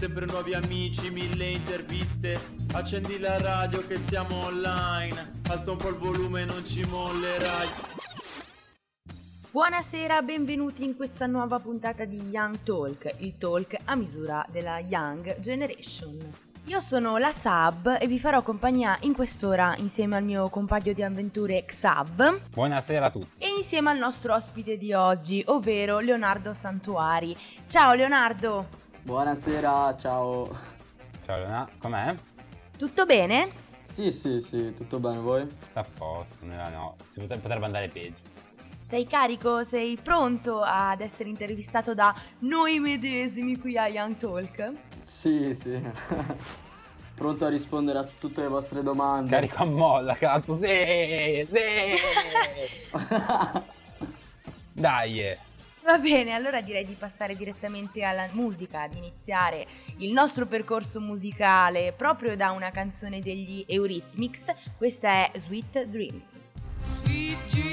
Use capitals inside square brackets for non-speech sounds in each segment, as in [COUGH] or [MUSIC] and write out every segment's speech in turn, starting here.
Sempre nuovi amici, mille interviste. Accendi la radio che siamo online. Alza un po' il volume, non ci mollerai. Buonasera, benvenuti in questa nuova puntata di Young Talk, il talk a misura della Young Generation. Io sono la Sab e vi farò compagnia in quest'ora insieme al mio compagno di avventure Xav Buonasera a tutti. e insieme al nostro ospite di oggi, ovvero Leonardo Santuari. Ciao Leonardo, Buonasera, ciao. Ciao Leona, com'è? tutto bene? Sì, sì, sì, tutto bene voi? Sta a posto, nella no. Si potrebbe, potrebbe andare peggio. Sei carico? Sei pronto ad essere intervistato da noi medesimi qui a Young Talk? Sì, sì. [LAUGHS] Pronto a rispondere a tutte le vostre domande. Carico a molla, cazzo, sì, sì. [LAUGHS] Dai. Va bene, allora direi di passare direttamente alla musica, ad iniziare il nostro percorso musicale proprio da una canzone degli Eurythmics. Questa è Sweet Dreams. Sweet dreams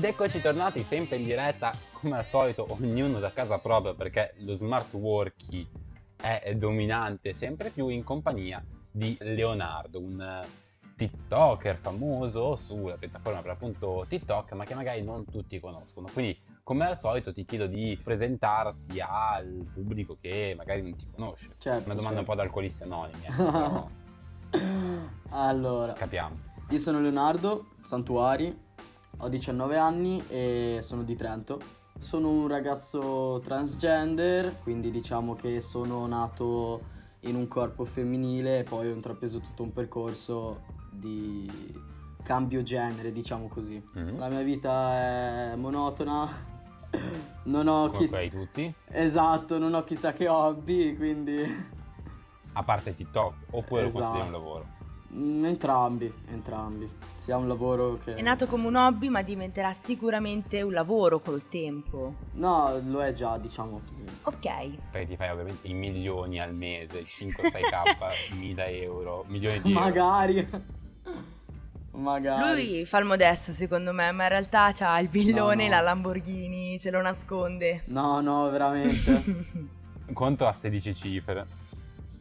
Ed eccoci tornati sempre in diretta, come al solito, ognuno da casa propria perché lo smart working è dominante sempre più in compagnia di Leonardo, un eh, TikToker famoso sulla piattaforma per appunto TikTok, ma che magari non tutti conoscono. Quindi, come al solito, ti chiedo di presentarti al pubblico che magari non ti conosce. Certo, Una domanda certo. un po' da alcolisti anonimi, eh, [LAUGHS] però Allora, capiamo. io sono Leonardo Santuari, ho 19 anni e sono di Trento. Sono un ragazzo transgender, quindi diciamo che sono nato in un corpo femminile e poi ho intrapreso tutto un percorso di cambio genere, diciamo così. Mhm. La mia vita è monotona, [LAUGHS] non ho chissà... tutti, Esatto, non ho chissà che hobby, quindi... a parte TikTok, oppure Esatto. lo consideri un lavoro. Mm, Entrambi, entrambi. Sia un lavoro che... È nato come un hobby, ma diventerà sicuramente un lavoro col tempo. No, lo è già, diciamo così. Ok. Perché ti fai ovviamente i milioni al mese, 5-6k, 1000 [LAUGHS] euro, milioni di euro. Magari. Magari. Lui fa il modesto secondo me, ma in realtà ha il villone, No, no. la Lamborghini, ce lo nasconde. No, no, veramente. [LAUGHS] Conto a 16 cifre.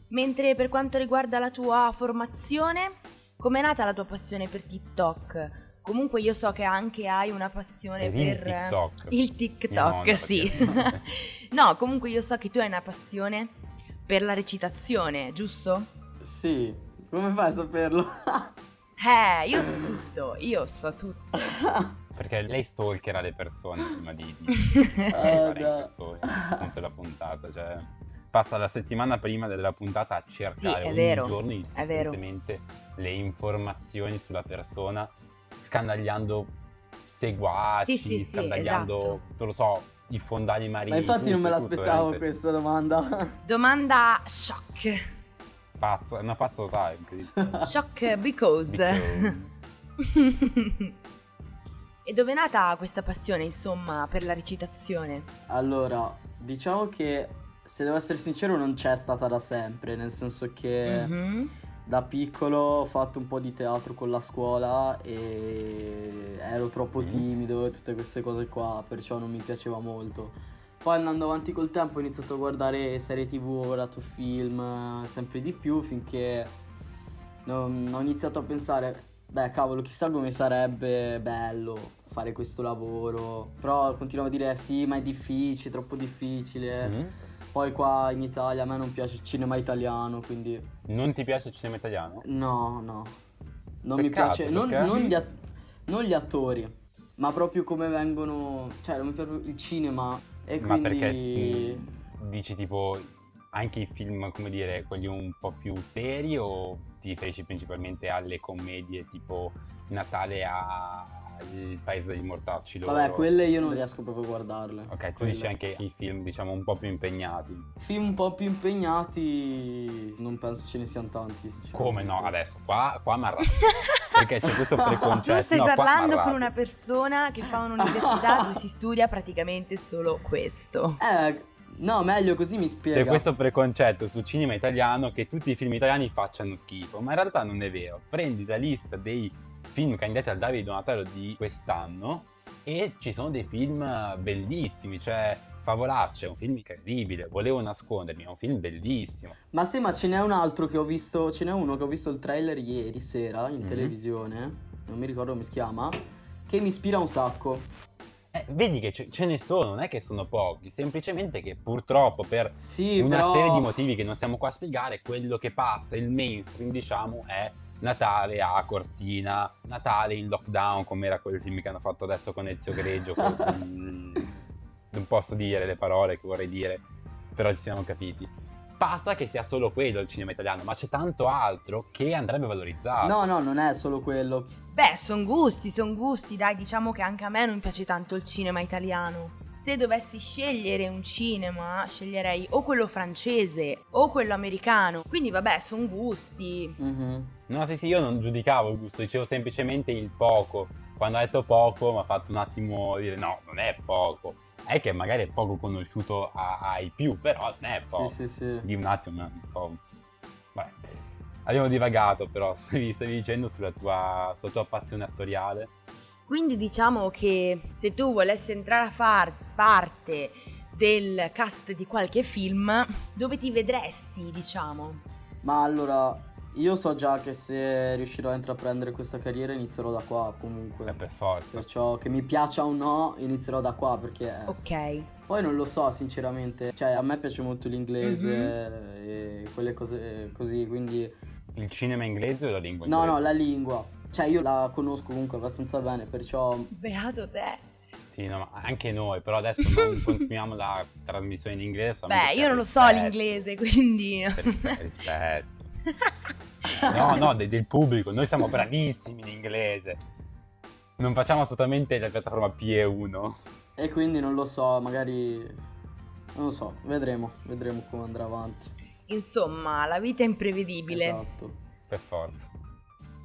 Mentre per quanto riguarda la tua formazione, com'è nata la tua passione per TikTok? Comunque io so che anche hai una passione Per il per TikTok. il TikTok, nonna, sì. perché- [LAUGHS] no, comunque io so che tu hai una passione per la recitazione, giusto? sì. Come fai a saperlo? [LAUGHS] Eh, io so tutto, io so tutto. [LAUGHS] Perché lei stalkerà le persone prima di, di Eh, arrivare in dai. questo, questo punto della puntata. Cioè, passa la settimana prima della puntata a cercare Sì, ogni vero, giorno insistentemente le informazioni sulla persona, scandagliando seguaci, Sì, sì, sì, scandagliando, esatto. non lo so, i fondali marini. Ma infatti non me tutto, tutto, l'aspettavo veramente questa domanda. [LAUGHS] Domanda shock. Pazzo, è una pazza totale. [LAUGHS] Shock because. Because- [LAUGHS] e dove è nata questa passione, insomma, per la recitazione? allora, diciamo che se devo essere sincero non c'è stata da sempre, nel senso che Mhm. da piccolo ho fatto un po' di teatro con la scuola e ero troppo Mm. timido e tutte queste cose qua, perciò non mi piaceva molto. Poi andando avanti col tempo ho iniziato a guardare serie tv, ho guardato film sempre di più finché non- ho iniziato a pensare, beh cavolo chissà come sarebbe bello fare questo lavoro, però continuavo a dire sì ma è difficile, troppo difficile. Mhm. Poi qua in Italia a me non piace il cinema italiano, quindi Non ti piace il cinema italiano? no, no. Non mi Peccato, piace, non, non gli at- non gli attori, ma proprio come vengono, cioè non mi piace il cinema e Ma quindi... perché mh, dici tipo anche i film, come dire, quelli un po' più seri o ti riferisci principalmente alle commedie tipo Natale a Il Paese degli Mortacci loro? Vabbè, quelle io non riesco proprio a guardarle. Ok, tu Quelle. dici anche i film diciamo un po' più impegnati. Film un po' più impegnati, non penso ce ne siano tanti. Come no? Adesso qua, qua mi arrabbio. [LAUGHS] Perché c'è questo Tu preconcetto. stai no, parlando con m'arrabbio. una persona che fa un'università dove si studia praticamente solo questo. Eh, no, meglio così mi spiega. C'è questo preconcetto sul cinema italiano che tutti i film italiani facciano schifo, ma in realtà non è vero. Prendi la lista dei film candidati al Davide Donatello di quest'anno e ci sono dei film bellissimi, cioè Favolaccia è un film incredibile, volevo nascondermi, è un film bellissimo. Ma sì, ma ce n'è un altro che ho visto, ce n'è uno che ho visto il trailer ieri sera in Mhm. televisione, non mi ricordo come si chiama, che mi ispira un sacco. Eh, vedi che ce, ce ne sono, non è che sono pochi, semplicemente che purtroppo per Sì, una però... serie di motivi che non stiamo qua a spiegare, quello che passa, il mainstream, diciamo, è Natale a Cortina, Natale in lockdown, come era quel film che hanno fatto adesso con Ezio Greggio. mm, [LAUGHS] non posso dire le parole che vorrei dire, però ci siamo capiti. Passa che sia solo quello il cinema italiano, ma c'è tanto altro che andrebbe valorizzato. No, no, non è solo quello. Beh, son gusti, son gusti, dai, diciamo che anche a me non piace tanto il cinema italiano. Se dovessi scegliere un cinema, sceglierei o quello francese o quello americano. Quindi vabbè, son gusti. Mhm. No, sì, sì, io non giudicavo il gusto, dicevo semplicemente il poco. Quando ha detto poco mi ha fatto un attimo dire no, non è poco. È che magari è poco conosciuto a- ai più, però non è poco. Sì, sì, sì. Di un attimo, un po'. Vabbè. Abbiamo divagato, però [LAUGHS] stavi, stavi dicendo sulla tua, sulla tua passione attoriale. Quindi diciamo che se tu volessi entrare a far parte del cast di qualche film, dove ti vedresti, diciamo? Ma allora, io so già che se riuscirò a intraprendere questa carriera inizierò da qua comunque. Eh, per forza. Perciò che mi piaccia o no inizierò da qua perché Ok. poi non lo so sinceramente. Cioè a me piace molto l'inglese Mhm. e quelle cose così, quindi Il cinema inglese o la lingua no inglese? no la lingua. Cioè io la conosco comunque abbastanza bene, perciò Beato te. Sì, no, ma anche noi, però adesso non [LAUGHS] continuiamo la trasmissione in inglese. Beh, io non lo so l'inglese, quindi... Per rispe- rispetto. [LAUGHS] No, no, de- del pubblico, noi siamo bravissimi in inglese. Non facciamo assolutamente la piattaforma PE1. e quindi non lo so, magari non lo so, vedremo, vedremo come andrà avanti. Insomma, la vita è imprevedibile. Esatto. Per forza.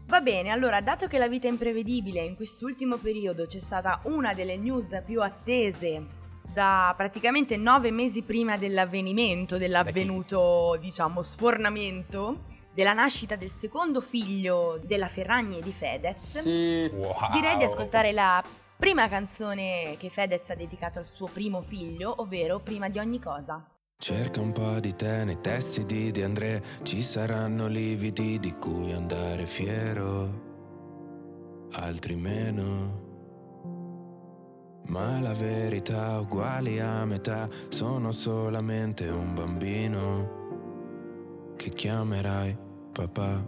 Va bene, allora, dato che la vita è imprevedibile, in quest'ultimo periodo c'è stata una delle news più attese da praticamente nove mesi prima dell'avvenimento, dell'avvenuto, diciamo, sfornamento, della nascita del secondo figlio della Ferragni e di Fedez. Sì. Wow. Direi di ascoltare la prima canzone che Fedez ha dedicato al suo primo figlio, ovvero Prima di ogni cosa. Cerca un po' di te nei testi di De André, ci saranno lividi di cui andare fiero, altri meno. Ma la verità uguali a metà, sono solamente un bambino che chiamerai papà.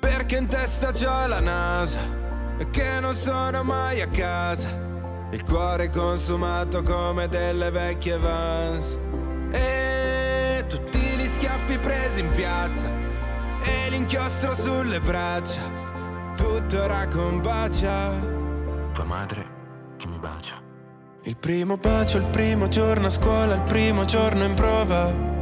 Perché in testa c'ho la nasa e che non sono mai a casa. Il cuore consumato come delle vecchie Vans E tutti gli schiaffi presi in piazza E l'inchiostro sulle braccia. Tutto ora combacia Tua madre che mi bacia. Il primo bacio, il primo giorno a scuola Il primo giorno in prova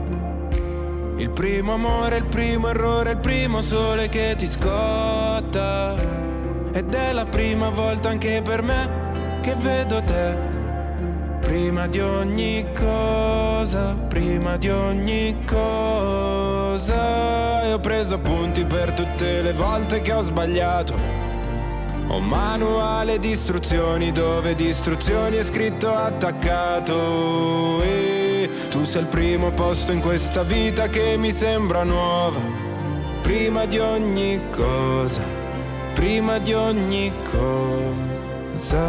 Il primo amore, il primo errore Il primo sole che ti scotta Ed è la prima volta anche per me che vedo te. Prima di ogni cosa, prima di ogni cosa. E ho preso appunti per tutte le volte che ho sbagliato. Ho un manuale di istruzioni dove di istruzioni è scritto attaccato. E tu sei il primo posto in questa vita che mi sembra nuova. Prima di ogni cosa, prima di ogni cosa.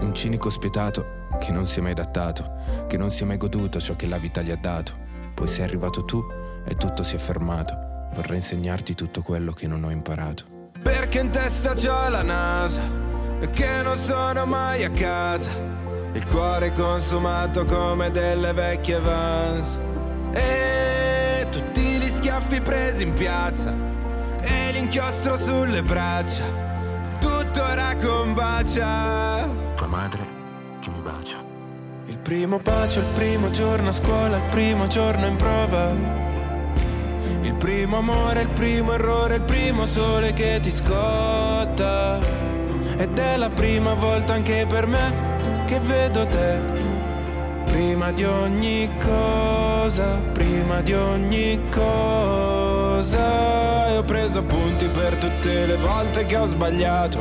Un cinico spietato che non si è mai adattato, che non si è mai goduto ciò che la vita gli ha dato. Poi sei arrivato tu e tutto si è fermato. Vorrei insegnarti tutto quello che non ho imparato. Perché in testa c'ho la nasa e che non sono mai a casa. Il cuore consumato come delle vecchie Vans. E tutti gli schiaffi presi in piazza e l'inchiostro sulle braccia. Tutto ora combacia. Tua madre che mi bacia. Il primo bacio, il primo giorno a scuola, il primo giorno in prova. Il primo amore, il primo errore, il primo sole che ti scotta. Ed è la prima volta anche per me che vedo te. Prima di ogni cosa, prima di ogni cosa. E ho preso appunti per tutte le volte che ho sbagliato.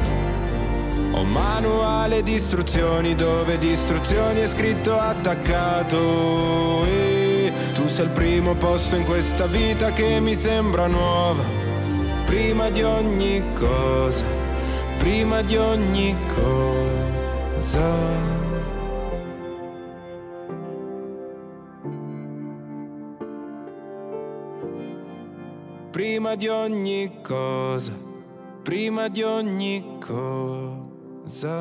Ho manuale di istruzioni dove di istruzioni è scritto attaccato. E tu sei il primo posto in questa vita che mi sembra nuova. Prima di ogni cosa, prima di ogni cosa. Prima di ogni cosa, prima di ogni cosa.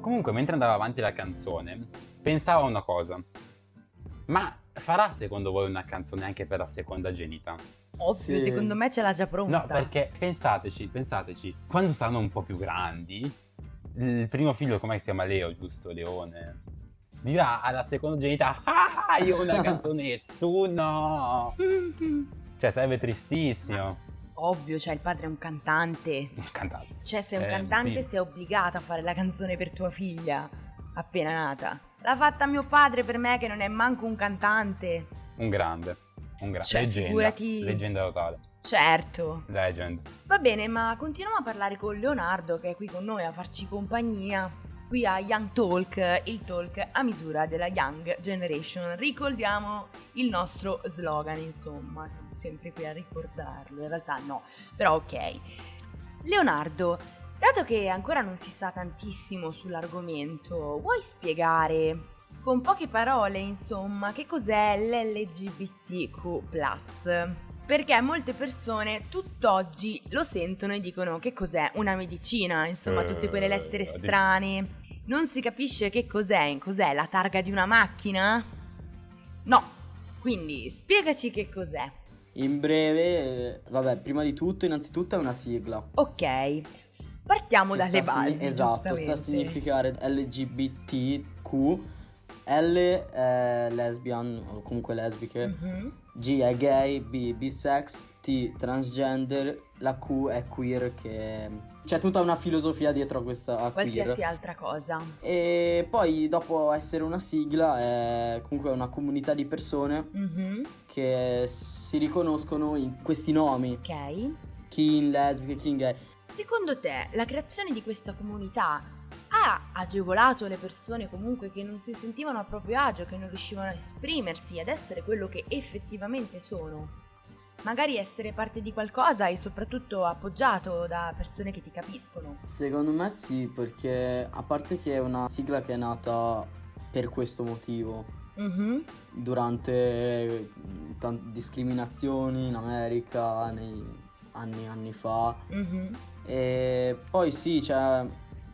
Comunque, mentre andava avanti la canzone, pensavo a una cosa. Ma farà secondo voi una canzone anche per la seconda genita? Ovvio, Sì. secondo me ce l'ha già pronta. No, perché pensateci, pensateci, quando saranno un po' più grandi, il primo figlio, come si chiama Leo, giusto? Leone. Dirà alla seconda genita, ah, io ho una [LAUGHS] canzone e tu no. Cioè, sarebbe tristissimo. Ovvio, cioè il padre è un cantante. Cantate. Cioè, sei un Eh, cantante, sì. sei obbligata a fare la canzone per tua figlia appena nata. L'ha fatta mio padre per me, che non è manco un cantante. Un grande. Un grande. Cioè, leggenda. figurati- Leggenda totale. Certo. Legend. Va bene, ma continuiamo a parlare con Leonardo, che è qui con noi a farci compagnia. Qui a Young Talk, il talk a misura della Young Generation. Ricordiamo il nostro slogan, insomma, siamo sempre qui a ricordarlo, in realtà no, però ok. Leonardo, dato che ancora non si sa tantissimo sull'argomento, vuoi spiegare con poche parole, insomma, che cos'è l'LGBTQ+. Perché molte persone tutt'oggi lo sentono e dicono che cos'è una medicina, insomma, tutte quelle lettere Eh, addic- strane. Non si capisce che cos'è, cos'è la targa di una macchina? No. Quindi spiegaci che cos'è. In breve, eh, vabbè, prima di tutto, innanzitutto è una sigla. Ok. Partiamo Che dalle sta a signi- basi. esatto, sta a significare LGBTQ. L è lesbian o comunque lesbiche. Mhm. G è gay, B bisex, T transgender, la Q è queer che c'è tutta una filosofia dietro a questa a Qualsiasi queer. altra cosa. E poi dopo essere una sigla è comunque una comunità di persone Mhm. che si riconoscono in questi nomi, Ok. kin, lesbiche, kin gay. Secondo te la creazione di questa comunità ha agevolato le persone comunque che non si sentivano a proprio agio, che non riuscivano a esprimersi, ad essere quello che effettivamente sono? Magari essere parte di qualcosa e soprattutto appoggiato da persone che ti capiscono. Secondo me sì, perché a parte che è una sigla che è nata per questo motivo, Mhm. durante tante discriminazioni in America nei anni anni fa. Mhm. E poi sì, cioè,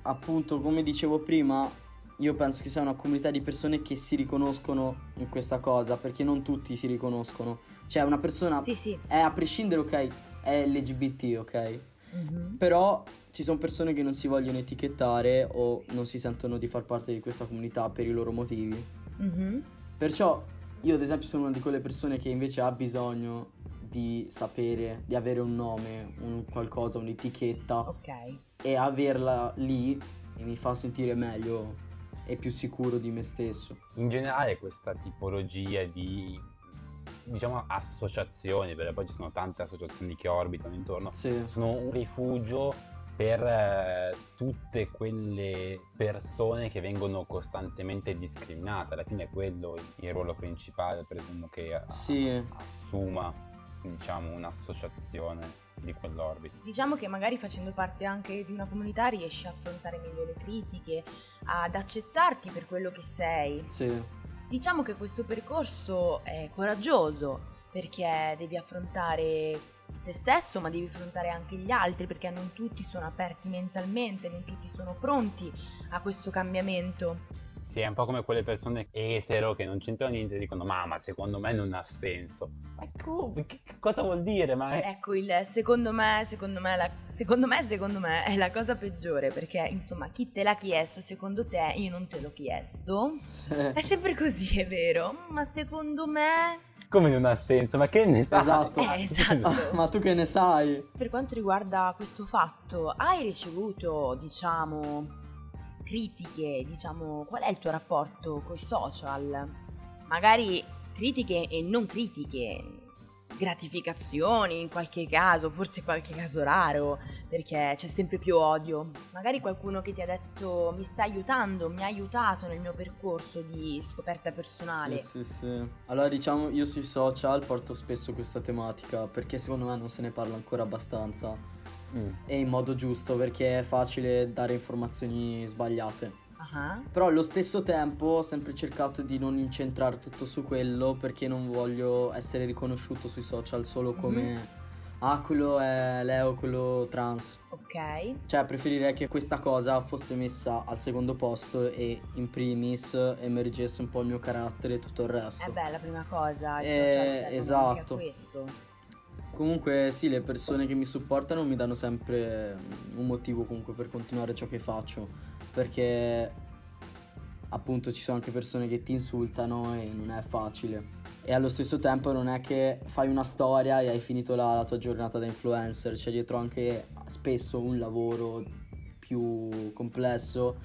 appunto, come dicevo prima, io penso che sia una comunità di persone che si riconoscono in questa cosa, perché non tutti si riconoscono. Cioè, una persona Sì, sì. è a prescindere, ok, è LGBT, ok? Mhm. Però ci sono persone che non si vogliono etichettare o non si sentono di far parte di questa comunità per i loro motivi. Mhm. Perciò io ad esempio sono una di quelle persone che invece ha bisogno di sapere, di avere un nome, un qualcosa, un'etichetta Ok. e averla lì mi fa sentire meglio e più sicuro di me stesso. In generale questa tipologia di diciamo associazioni, perché poi ci sono tante associazioni che orbitano intorno, Sì. sono un rifugio per eh, tutte quelle persone che vengono costantemente discriminate. Alla fine è quello il, ruolo principale, presumo che a- Sì. assuma diciamo un'associazione di quell'orbita. Diciamo che magari facendo parte anche di una comunità riesci a affrontare meglio le critiche, ad accettarti per quello che sei. Sì. Diciamo che questo percorso è coraggioso perché devi affrontare te stesso, ma devi affrontare anche gli altri perché non tutti sono aperti mentalmente, non tutti sono pronti a questo cambiamento. Sì, è un po' come quelle persone etero che non c'entrano niente e dicono ma, ma secondo me non ha senso. Ma come? Che, che cosa vuol dire? Ma è... Ecco, il secondo me, secondo me, la, secondo me, secondo me è la cosa peggiore perché insomma chi te l'ha chiesto, secondo te io non te l'ho chiesto. Sì. È sempre così, è vero, ma secondo me... Come non ha senso? Ma che ne sai? Esatto. [LAUGHS] Eh, esatto. [LAUGHS] Ma tu che ne sai? Per quanto riguarda questo fatto, hai ricevuto, diciamo, critiche, diciamo, qual è il tuo rapporto con i social? Magari critiche e non critiche, gratificazioni in qualche caso, forse qualche caso raro, perché c'è sempre più odio. Magari qualcuno che ti ha detto mi sta aiutando, mi ha aiutato nel mio percorso di scoperta personale. Sì, sì, sì. Allora diciamo io sui social porto spesso questa tematica perché secondo me non se ne parla ancora abbastanza Mm. e in modo giusto perché è facile dare informazioni sbagliate. Ah, Però allo stesso tempo ho sempre cercato di non incentrare tutto su quello perché non voglio essere riconosciuto sui social solo come ah quello è Leo, quello trans. Ok. Cioè preferirei che questa cosa fosse messa al secondo posto e in primis emergesse un po' il mio carattere e tutto il resto. Eh beh, la prima cosa, i Eh, social esatto. questo. Comunque sì, le persone che mi supportano mi danno sempre un motivo comunque per continuare ciò che faccio, perché appunto ci sono anche persone che ti insultano e non è facile. E allo stesso tempo non è che fai una storia e hai finito la, la tua giornata da influencer, c'è dietro anche spesso un lavoro più complesso.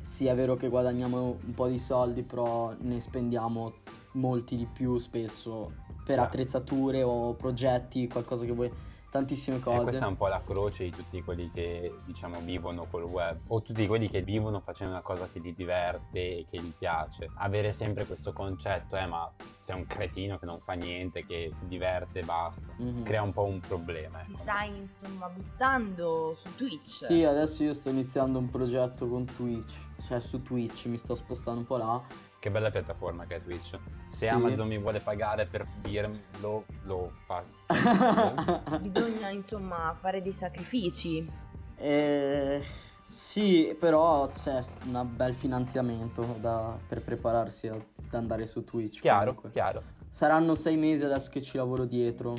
Sì, è vero che guadagniamo un po' di soldi, però ne spendiamo molti di più spesso per attrezzature o progetti, qualcosa che vuoi. tantissime E cose. questa è un po' la croce di tutti quelli che diciamo vivono col web o tutti quelli che vivono facendo una cosa che li diverte e che gli piace. Avere sempre questo concetto, eh ma sei un cretino che non fa niente, che si diverte e basta, Mhm. crea un po' un problema. Ti ecco. stai insomma buttando su Twitch. Sì, adesso io sto iniziando un progetto con Twitch, cioè su Twitch mi sto spostando un po' là. Che bella piattaforma che è Twitch. Se Sì. Amazon mi vuole pagare per dirmelo, lo fa. [LAUGHS] Bisogna insomma fare dei sacrifici. Eh, sì, però c'è un bel finanziamento da- per prepararsi ad andare su Twitch. chiaro, comunque. chiaro. Saranno sei mesi adesso che ci lavoro dietro.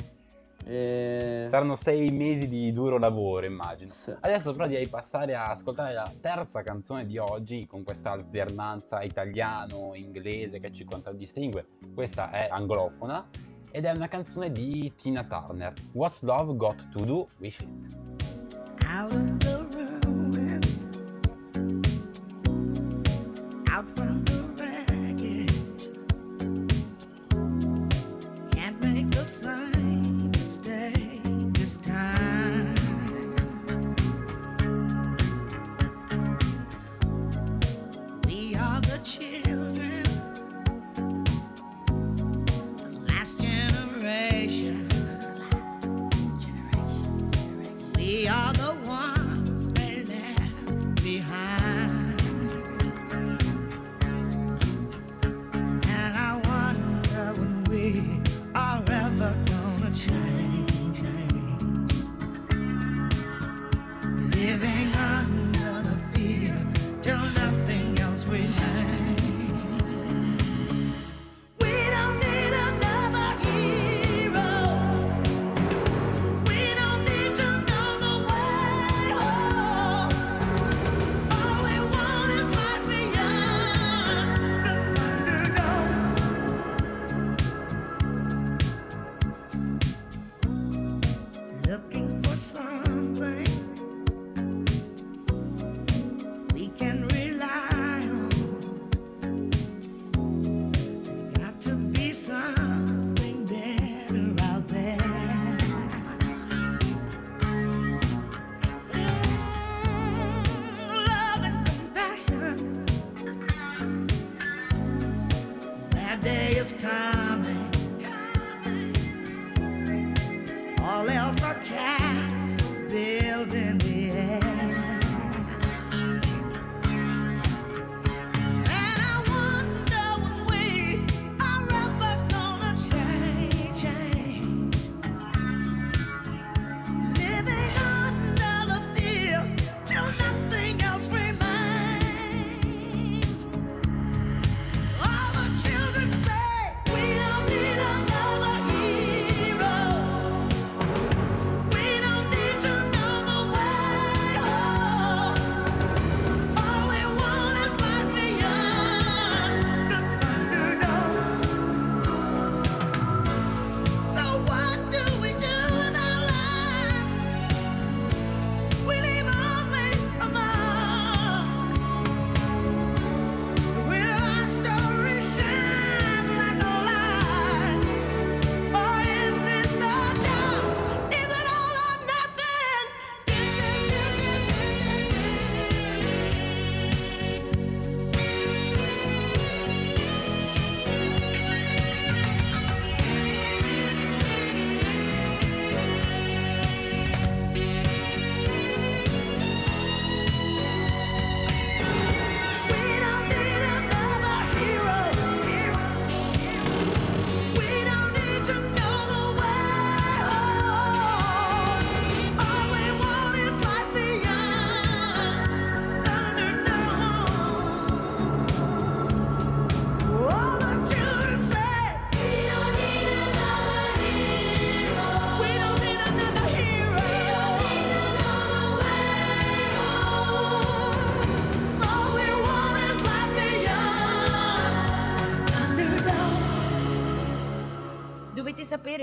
E... Saranno sei mesi di duro lavoro, immagino. Sì. Adesso però direi passare a ascoltare la terza canzone di oggi con questa alternanza italiano-inglese che ci contraddistingue. Questa è anglofona ed è una canzone di Tina Turner. What's Love Got to Do With It? out of the ruins, out from the wreckage. Can't make the same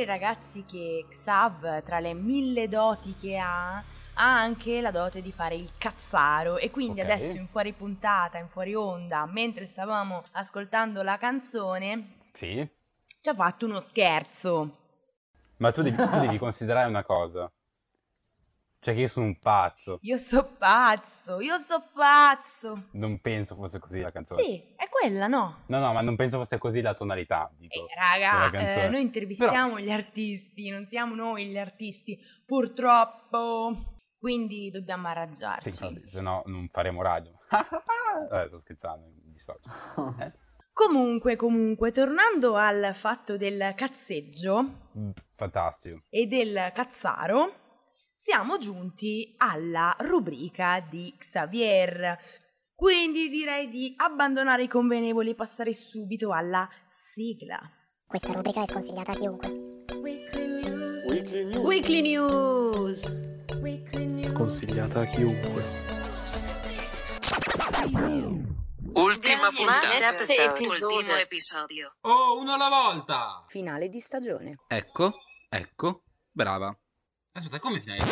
ragazzi che Xav tra le mille doti che ha ha anche la dote di fare il cazzaro e quindi Ok. adesso in fuori puntata, in fuori onda, mentre stavamo ascoltando la canzone, Sì. ci ha fatto uno scherzo. Ma tu devi, tu [LAUGHS] devi considerare una cosa. Cioè che io sono un pazzo. Io so pazzo, io so pazzo. Non penso fosse così la canzone. Sì, è quella, no? No, no, ma non penso fosse così la tonalità. Dico, Eh, raga, canzone. eh, noi intervistiamo gli artisti, non siamo noi gli artisti, purtroppo. Quindi dobbiamo arrangiarci. Sì, se no non faremo radio. Vabbè, [LAUGHS] sto scherzando, mi dissocio. [LAUGHS] Eh? Comunque, comunque, tornando al fatto del cazzeggio Mm, Fantastico. e del cazzaro, siamo giunti alla rubrica di Xavier. Quindi direi di abbandonare i convenevoli e passare subito alla sigla. Questa rubrica è sconsigliata a chiunque. Weekly News. Weekly News. Sconsigliata a chiunque. Ultima puntata. Ultimo episodio. Oh, uno alla volta! Finale di stagione. Ecco, ecco, brava. Aspetta, come finale?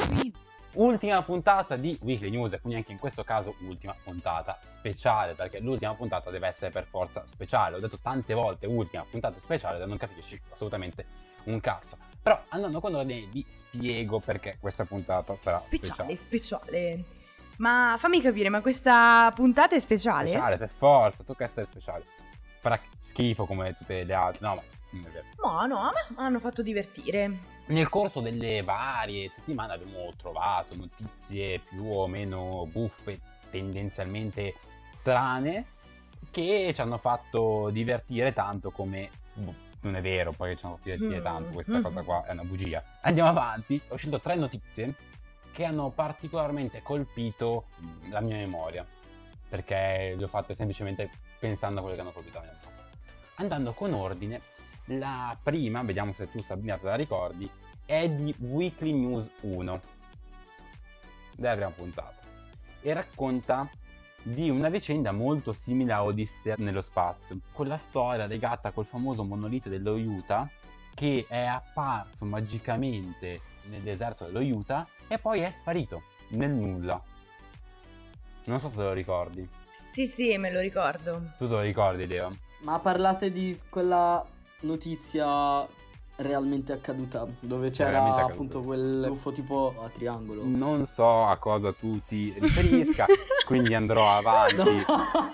Ultima puntata di Weekly News, e quindi anche in questo caso ultima puntata speciale, perché l'ultima puntata deve essere per forza speciale. Ho detto tante volte ultima puntata speciale da non capirci assolutamente un cazzo. Però andando con ordine vi spiego perché questa puntata sarà Speciale, speciale. speciale. Ma fammi capire, ma questa puntata è speciale? Speciale, per forza, tocca essere speciale. Farà schifo come tutte le altre, no ma. No, no, a me hanno fatto divertire. Nel corso delle varie settimane abbiamo trovato notizie più o meno buffe, tendenzialmente strane, che ci hanno fatto divertire tanto come... boh, non è vero, poi ci hanno fatto divertire Mm. tanto, questa cosa qua è una bugia. Andiamo avanti, ho scelto tre notizie che hanno particolarmente colpito la mia memoria, perché le ho fatte semplicemente pensando a quelle che hanno colpito la mia memoria. Andando con ordine, la prima, vediamo se tu Sabrina te la ricordi, è di Weekly News 1 della prima puntata e racconta di una vicenda molto simile a Odissea nello spazio, con la storia legata col famoso monolite dello Utah che è apparso magicamente nel deserto dello Utah e poi è sparito nel nulla. Non so se te lo ricordi. Sì, sì, me lo ricordo. Tu te lo ricordi, Leo? Ma parlate di quella notizia realmente accaduta, dove c'era accaduta. appunto quel UFO tipo a triangolo. Non so a cosa tu ti riferisca, [LAUGHS] quindi andrò avanti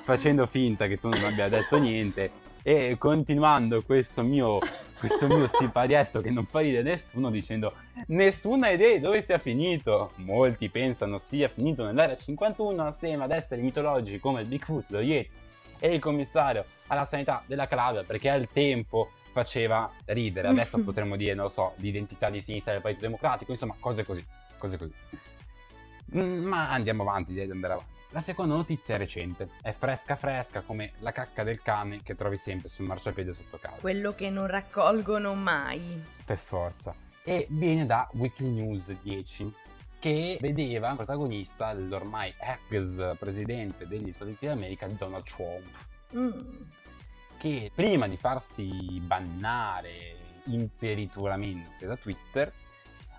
facendo finta che tu non abbia detto niente e continuando questo mio, questo mio siparietto che non fa ridere nessuno dicendo nessuna idea di dove sia finito. Molti pensano sia finito nell'era 51 assieme ad esseri mitologici come il Bigfoot, lo Yeti e il commissario alla sanità della Calabria perché al tempo faceva ridere. Adesso [LAUGHS] potremmo dire, non lo so, l'identità di sinistra del Partito Democratico, insomma, cose così, cose così. Mm, Ma andiamo avanti, direi di andare avanti. La seconda notizia è recente, è fresca fresca come la cacca del cane che trovi sempre sul marciapiede sotto casa. Quello che non raccolgono mai. Per forza. E viene da Weekly News 10, che vedeva protagonista l'ormai ex presidente degli Stati Uniti d'America, Donald Trump, Mm. Che prima di farsi bannare imperituramente da Twitter,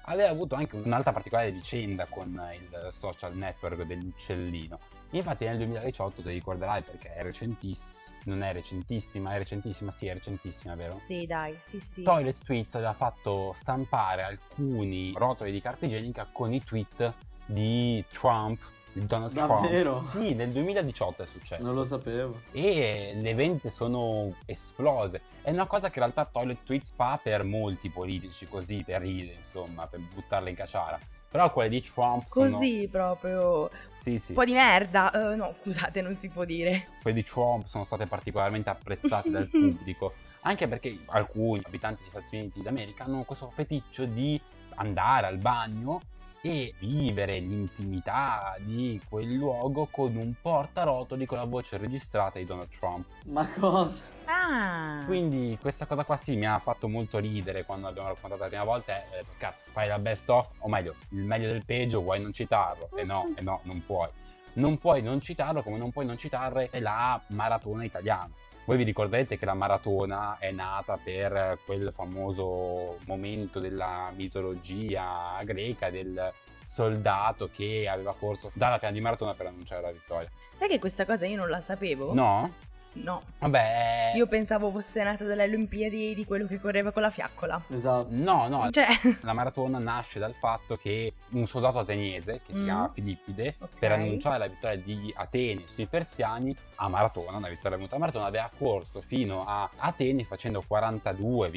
aveva avuto anche un'altra particolare vicenda con il social network dell'uccellino. Infatti nel 2018 ti ricorderai perché è recentissima, non è recentissima, è recentissima, sì è recentissima, vero? Sì, dai, sì, sì. Toilet Tweets aveva fatto stampare alcuni rotoli di carta igienica con i tweet di Trump, di Donald Davvero? Trump. Sì, nel 2018 è successo. Non lo sapevo. E le vendite sono esplose. È una cosa che in realtà Toilet Tweets fa per molti politici, così per ridere, insomma, per buttarle in caciara. Però quelle di Trump sono... Così proprio. Sì, sì. Un po' di merda. Eh, no, scusate, non si può dire. quelle di Trump sono state particolarmente apprezzate dal [LAUGHS] pubblico, anche perché alcuni abitanti degli Stati Uniti d'America hanno questo feticcio di andare al bagno e vivere l'intimità di quel luogo con un portarotoli con la voce registrata di Donald Trump. Ma cosa? Ah. Quindi questa cosa qua sì mi ha fatto molto ridere quando l'abbiamo raccontata la prima volta e ho detto cazzo fai la best of, o meglio il meglio del peggio vuoi non citarlo? E no, e no, non puoi. Non puoi non citarlo come non puoi non citare la maratona italiana. Voi vi ricorderete che la maratona è nata per quel famoso momento della mitologia greca del soldato che aveva corso dalla piana di maratona per annunciare la vittoria. Sai che questa cosa io non la sapevo? No? No. Vabbè, Io pensavo fosse nato dalle Olimpiadi di quello che correva con la fiaccola. Esatto. no, no, Cioè, [LAUGHS] la maratona nasce dal fatto che un soldato ateniese, che si Mm. chiama Filippide, Ok. per annunciare la vittoria di Atene sui persiani a maratona, una vittoria venuta a maratona, aveva corso fino a Atene facendo 42,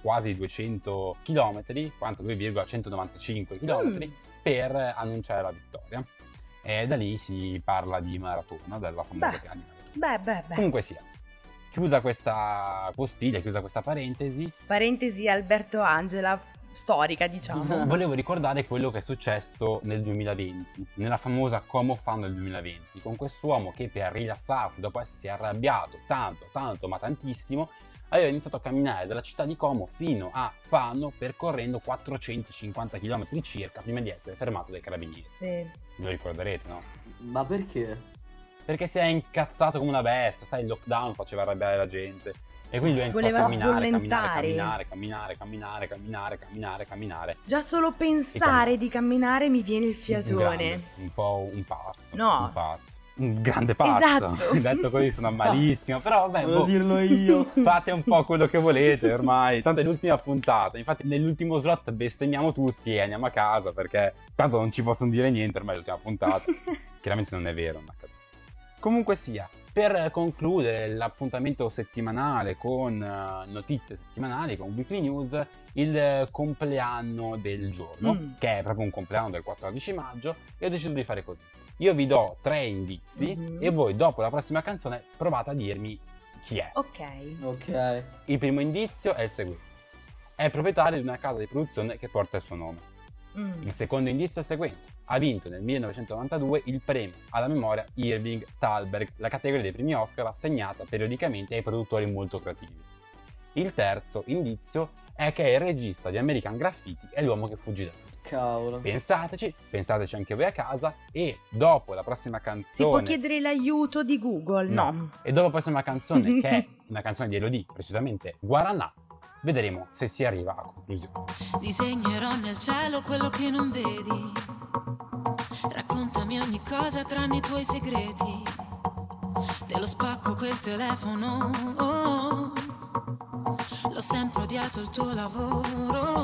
quasi 200 km, 42,195 km Mm. per annunciare la vittoria. E da lì si parla di maratona, della famosa Beh. maratona. Beh, beh, beh. Comunque sia, chiusa questa postilla, chiusa questa parentesi, Parentesi Alberto Angela, storica diciamo. [LAUGHS] volevo ricordare quello che è successo nel 2020, nella famosa Como Fan del 2020, con quest'uomo che per rilassarsi dopo essersi arrabbiato tanto, tanto, ma tantissimo, aveva iniziato a camminare dalla città di Como fino a Fano percorrendo 450 km circa prima di essere fermato dai carabinieri. Sì. Lo ricorderete, no? Ma perché? Perché si è incazzato come una bestia, sai, il lockdown faceva arrabbiare la gente. E quindi lui ha iniziato a camminare, camminare, camminare, camminare, camminare, camminare, camminare, camminare. Già solo pensare di camminare mi viene il fiatone. un po' un pazzo. No. Un pazzo. Un grande pazzo. Esatto. [LAUGHS] Detto così sono malissimo. Però vabbè, Volevo boh, dirlo io. [LAUGHS] fate un po' quello che volete ormai. Tanto è l'ultima puntata. Infatti nell'ultimo slot bestemmiamo tutti e andiamo a casa perché tanto non ci possono dire niente ormai è l'ultima puntata. [LAUGHS] Chiaramente non è vero. accade. Comunque sia, per concludere l'appuntamento settimanale con eh, notizie settimanali, con Weekly News, il compleanno del giorno, Mm. che è proprio un compleanno del 14 maggio, e ho deciso di fare così. Io vi do tre indizi Mhm. e voi dopo la prossima canzone provate a dirmi chi è. Ok. Ok. Il primo indizio è il seguente. È proprietario di una casa di produzione che porta il suo nome. Mm. Il secondo indizio è il seguente. Ha vinto nel 1992 il premio alla memoria Irving Thalberg, la categoria dei premi Oscar assegnata periodicamente ai produttori molto creativi. Il terzo indizio è che è il regista di American Graffiti e l'uomo che fuggì da fuori. Cavolo. Pensateci, pensateci anche voi a casa e dopo la prossima Si può canzone chiedere l'aiuto di Google? No. e dopo la prossima canzone che è [LAUGHS] una canzone di Elodie, precisamente Guaranà, vedremo se si arriva a conclusione. Disegnerò nel cielo quello che non vedi. Raccontami ogni cosa tranne i tuoi segreti. Te lo spacco quel telefono. oh. L'ho sempre odiato il tuo lavoro.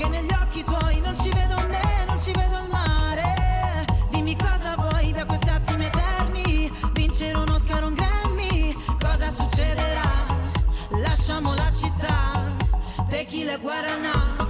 che negli occhi tuoi non ci vedo me, non ci vedo il mare. Dimmi cosa vuoi da questi attimi eterni, vincere un Oscar un Grammy, cosa succederà? Lasciamo la città, tequila guaraná, guaraná,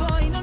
negli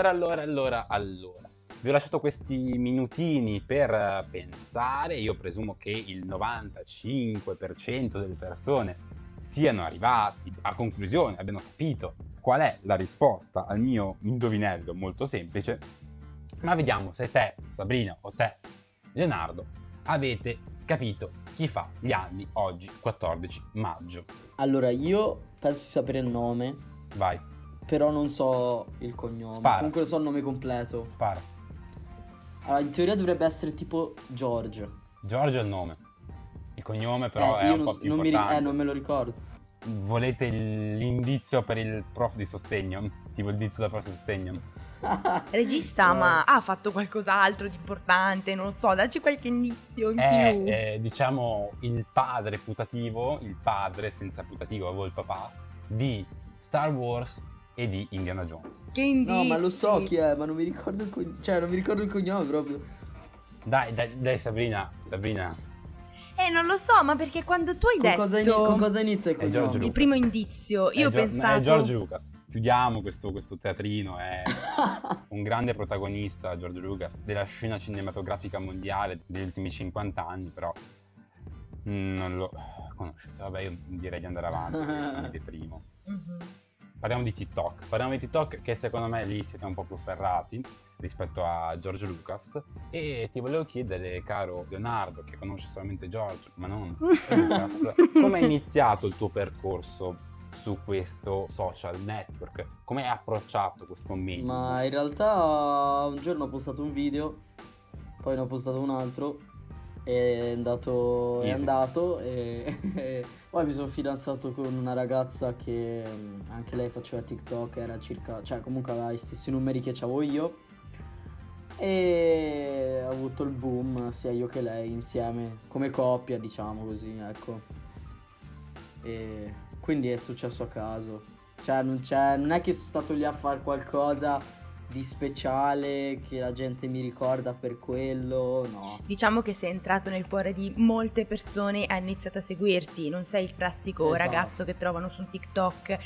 Allora, allora, allora, allora. Vi ho lasciato questi minutini per pensare. Io presumo che il 95% delle persone siano arrivati a conclusione, abbiano capito qual è la risposta al mio indovinello molto semplice. Ma vediamo se te, Sabrina, o te, Leonardo, avete capito chi fa gli anni oggi, 14 maggio. Allora, io penso di sapere il nome, Vai, però non so il cognome. Spara. Comunque so il nome completo. spara. Allora, in teoria dovrebbe essere tipo George. Giorgio è il nome. Il cognome però Eh, è io un non, po' più non mi ri- importante. eh, non me lo ricordo. Volete l'indizio per il prof di sostegno? Tipo il indizio da prof di sostegno? [LAUGHS] Regista, ma ha fatto qualcos'altro di importante? Non lo so, dacci qualche indizio in È, più. eh, diciamo, il padre putativo, il padre senza putativo, avevo il papà, di Star Wars e di Indiana Jones. Che indizi? No, ma lo so chi è, ma non mi ricordo il cognome. Cioè, non mi ricordo il cognome proprio. Dai, dai, dai Sabrina, Sabrina. Eh, non lo so, ma perché quando tu hai Con detto cosa, ini- con cosa inizia il cognome? Il primo indizio, io ho Gio- pensato... È George Lucas. Chiudiamo questo, questo teatrino, è [LAUGHS] un grande protagonista, George Lucas, della scena cinematografica mondiale degli ultimi 50 anni, però mm, non lo conoscete. Vabbè, io direi di andare avanti, [LAUGHS] mi deprimo. Mhm. Parliamo di TikTok. Parliamo di TikTok che secondo me lì siete un po' più ferrati rispetto a George Lucas. E ti volevo chiedere, caro Leonardo, che conosce solamente George, ma non [LAUGHS] Lucas, come è iniziato il tuo percorso su questo social network? Come hai approcciato questo medio? Ma in realtà un giorno ho postato un video, poi ne ho postato un altro, è andato, è Easy. andato e, [LAUGHS] e poi mi sono fidanzato con una ragazza che mm, anche lei faceva TikTok, era circa, cioè comunque aveva gli stessi numeri che avevo io e ho avuto il boom sia io che lei insieme, come coppia diciamo così, ecco. E quindi è successo a caso. Cioè non, non è che sono stato lì a fare qualcosa di speciale che la gente mi ricorda per quello, no. Diciamo che sei entrato nel cuore di molte persone e hai iniziato a seguirti. Non sei il classico Esatto. ragazzo che trovano su un TikTok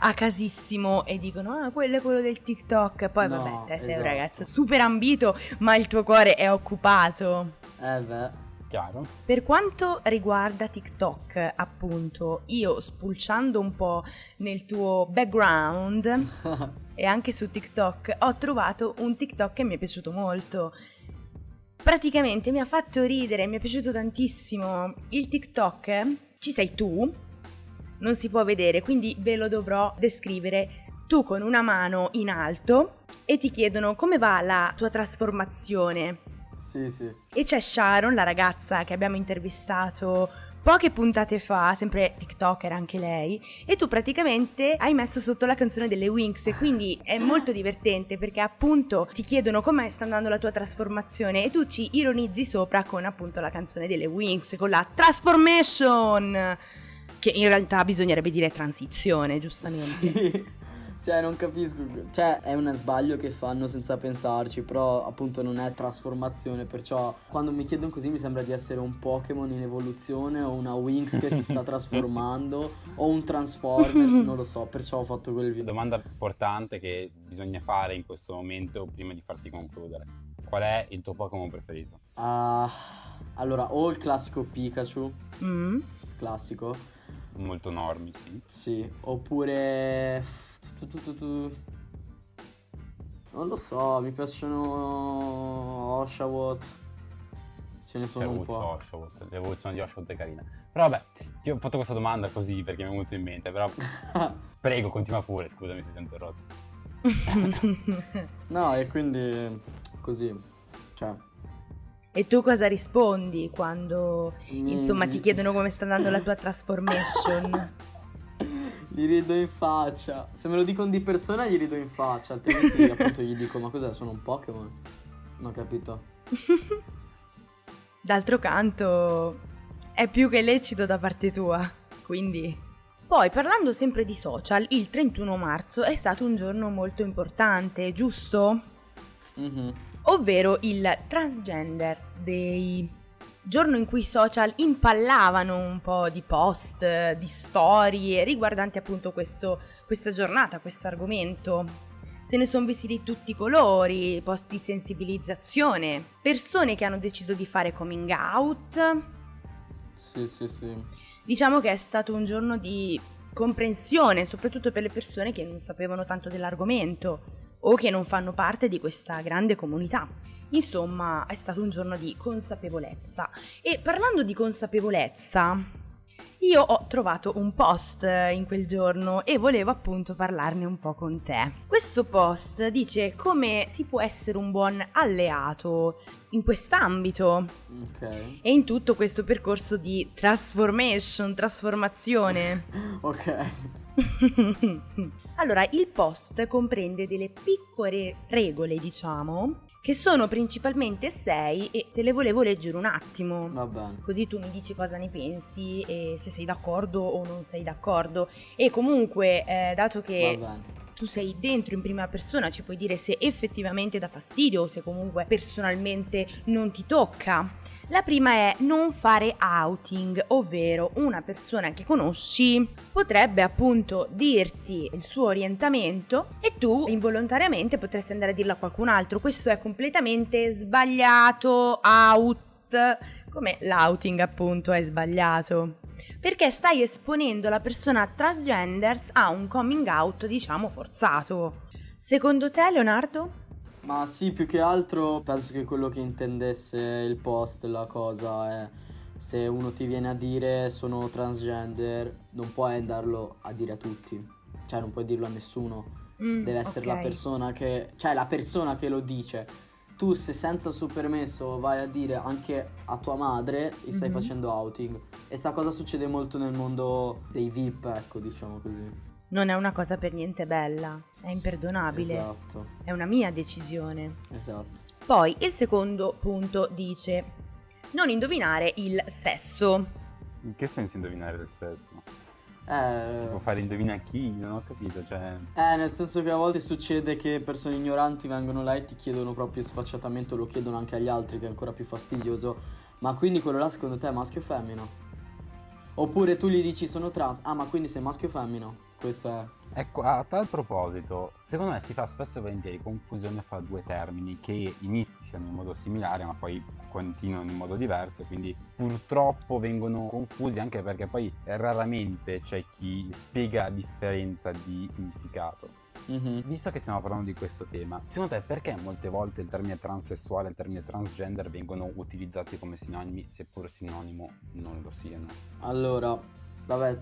a casissimo e dicono ah quello è quello del TikTok. Poi No, vabbè, te sei un esatto. ragazzo super ambito ma il tuo cuore è occupato. Eh beh. Chiaro? Per quanto riguarda TikTok, appunto, io spulciando un po' nel tuo background [LAUGHS] e anche su TikTok ho trovato un TikTok che mi è piaciuto molto. Praticamente mi ha fatto ridere, mi è piaciuto tantissimo. Il TikTok ci sei tu, non si può vedere, quindi ve lo dovrò descrivere. Tu con una mano in alto e ti chiedono come va la tua trasformazione. Sì, sì. E c'è Sharon, la ragazza che abbiamo intervistato poche puntate fa, sempre TikToker anche lei, e tu praticamente hai messo sotto la canzone delle Wings, e quindi è molto divertente perché appunto ti chiedono come sta andando la tua trasformazione e tu ci ironizzi sopra con appunto la canzone delle Wings, con la Transformation, che in realtà bisognerebbe dire transizione, giustamente. Sì. Cioè, non capisco. Cioè, è un sbaglio che fanno senza pensarci, però appunto non è trasformazione. Perciò quando mi chiedono così mi sembra di essere un Pokémon in evoluzione o una Winx che si sta [LAUGHS] trasformando o un Transformers, [LAUGHS] non lo so. Perciò ho fatto quel video. Domanda importante che bisogna fare in questo momento prima di farti concludere. Qual è il tuo Pokémon preferito? Ah, allora, o il classico Pikachu, Mm. classico, Molto normi, sì. sì, oppure... tu, tu, tu, tu. Non lo so, mi piacciono Oshawott. Ce ne sono un Ferruccio, po'. Oshawott, l'evoluzione di Oshawott è carina. Però vabbè, ti ho fatto questa domanda così perché mi è venuto in mente, però [LAUGHS] prego, continua pure, scusami se ti ho interrotto. [LAUGHS] No, e quindi così. Cioè, E tu cosa rispondi quando insomma ti Mm. chiedono come sta andando la tua transformation? [LAUGHS] gli rido in faccia. Se me lo dicono di persona gli rido in faccia, altrimenti [LAUGHS] appunto gli dico "Ma cos'è? Sono un Pokémon?". Non ho capito. [LAUGHS] D'altro canto è più che lecito da parte tua, quindi... Poi parlando sempre di social, il 31 marzo è stato un giorno molto importante, giusto? Mhm. Ovvero il Transgender Day. Giorno in cui i social impallavano un po' di post, di storie riguardanti appunto questo, questa giornata, questo argomento. Se ne sono visti di tutti i colori, post di sensibilizzazione, persone che hanno deciso di fare coming out. Sì, sì, sì. Diciamo che è stato un giorno di comprensione, soprattutto per le persone che non sapevano tanto dell'argomento o che non fanno parte di questa grande comunità. Insomma, è stato un giorno di consapevolezza. E parlando di consapevolezza, io ho trovato un post in quel giorno e volevo appunto parlarne un po' con te. Questo post dice come si può essere un buon alleato in quest'ambito Ok. e in tutto questo percorso di transformation, trasformazione. [LAUGHS] Ok. [LAUGHS] allora, il post comprende delle piccole regole, diciamo, che sono principalmente sei e te le volevo leggere un attimo. Va bene. Così tu mi dici cosa ne pensi e se sei d'accordo o non sei d'accordo. E comunque, eh, dato che tu sei dentro in prima persona, ci puoi dire se effettivamente dà fastidio o se comunque personalmente non ti tocca. La prima è non fare outing, ovvero una persona che conosci potrebbe appunto dirti il suo orientamento e tu involontariamente potresti andare a dirlo a qualcun altro. Questo è completamente sbagliato, out, come l'outing appunto è sbagliato. Perché stai esponendo la persona transgenders a un coming out, diciamo, forzato. Secondo te, Leonardo? Ma sì, più che altro penso che quello che intendesse il post, la cosa è se uno ti viene a dire sono transgender, non puoi andarlo a dire a tutti. Cioè non puoi dirlo a nessuno. Mm, Deve essere ok. la persona che... Cioè la persona che lo dice. Tu se senza suo permesso vai a dire anche a tua madre, gli stai Mhm. facendo outing. E sta cosa succede molto nel mondo dei VIP, ecco, diciamo così. Non è una cosa per niente bella, è imperdonabile. Esatto, È una mia decisione. esatto. Poi il secondo punto dice non indovinare il sesso. In che senso indovinare del sesso? Eh... Si può fare indovina chi? Non ho capito, cioè... Eh, nel senso che a volte succede che persone ignoranti vengono là e ti chiedono proprio sfacciatamente, lo chiedono anche agli altri, che è ancora più fastidioso. Ma quindi quello là secondo te è maschio o femmina? Oppure tu gli dici sono trans, ah ma quindi sei maschio o femmina? Questo è... Ecco, a tal proposito, secondo me si fa spesso e volentieri confusione fra due termini che iniziano in modo similare ma poi continuano in modo diverso, quindi purtroppo vengono confusi anche perché poi raramente c'è chi spiega la differenza di significato. Mhm. Visto che stiamo parlando di questo tema, secondo te perché molte volte il termine transessuale e il termine transgender vengono utilizzati come sinonimi, seppur sinonimo non lo siano? Allora, vabbè,